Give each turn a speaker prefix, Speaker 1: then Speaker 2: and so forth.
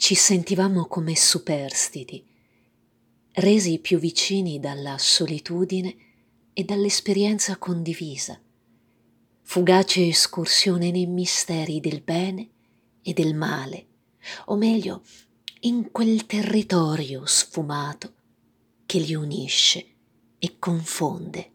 Speaker 1: ci sentivamo come superstiti, resi più vicini dalla solitudine e dall'esperienza condivisa, fugace escursione nei misteri del bene e del male, o meglio, in quel territorio sfumato che li unisce e confonde.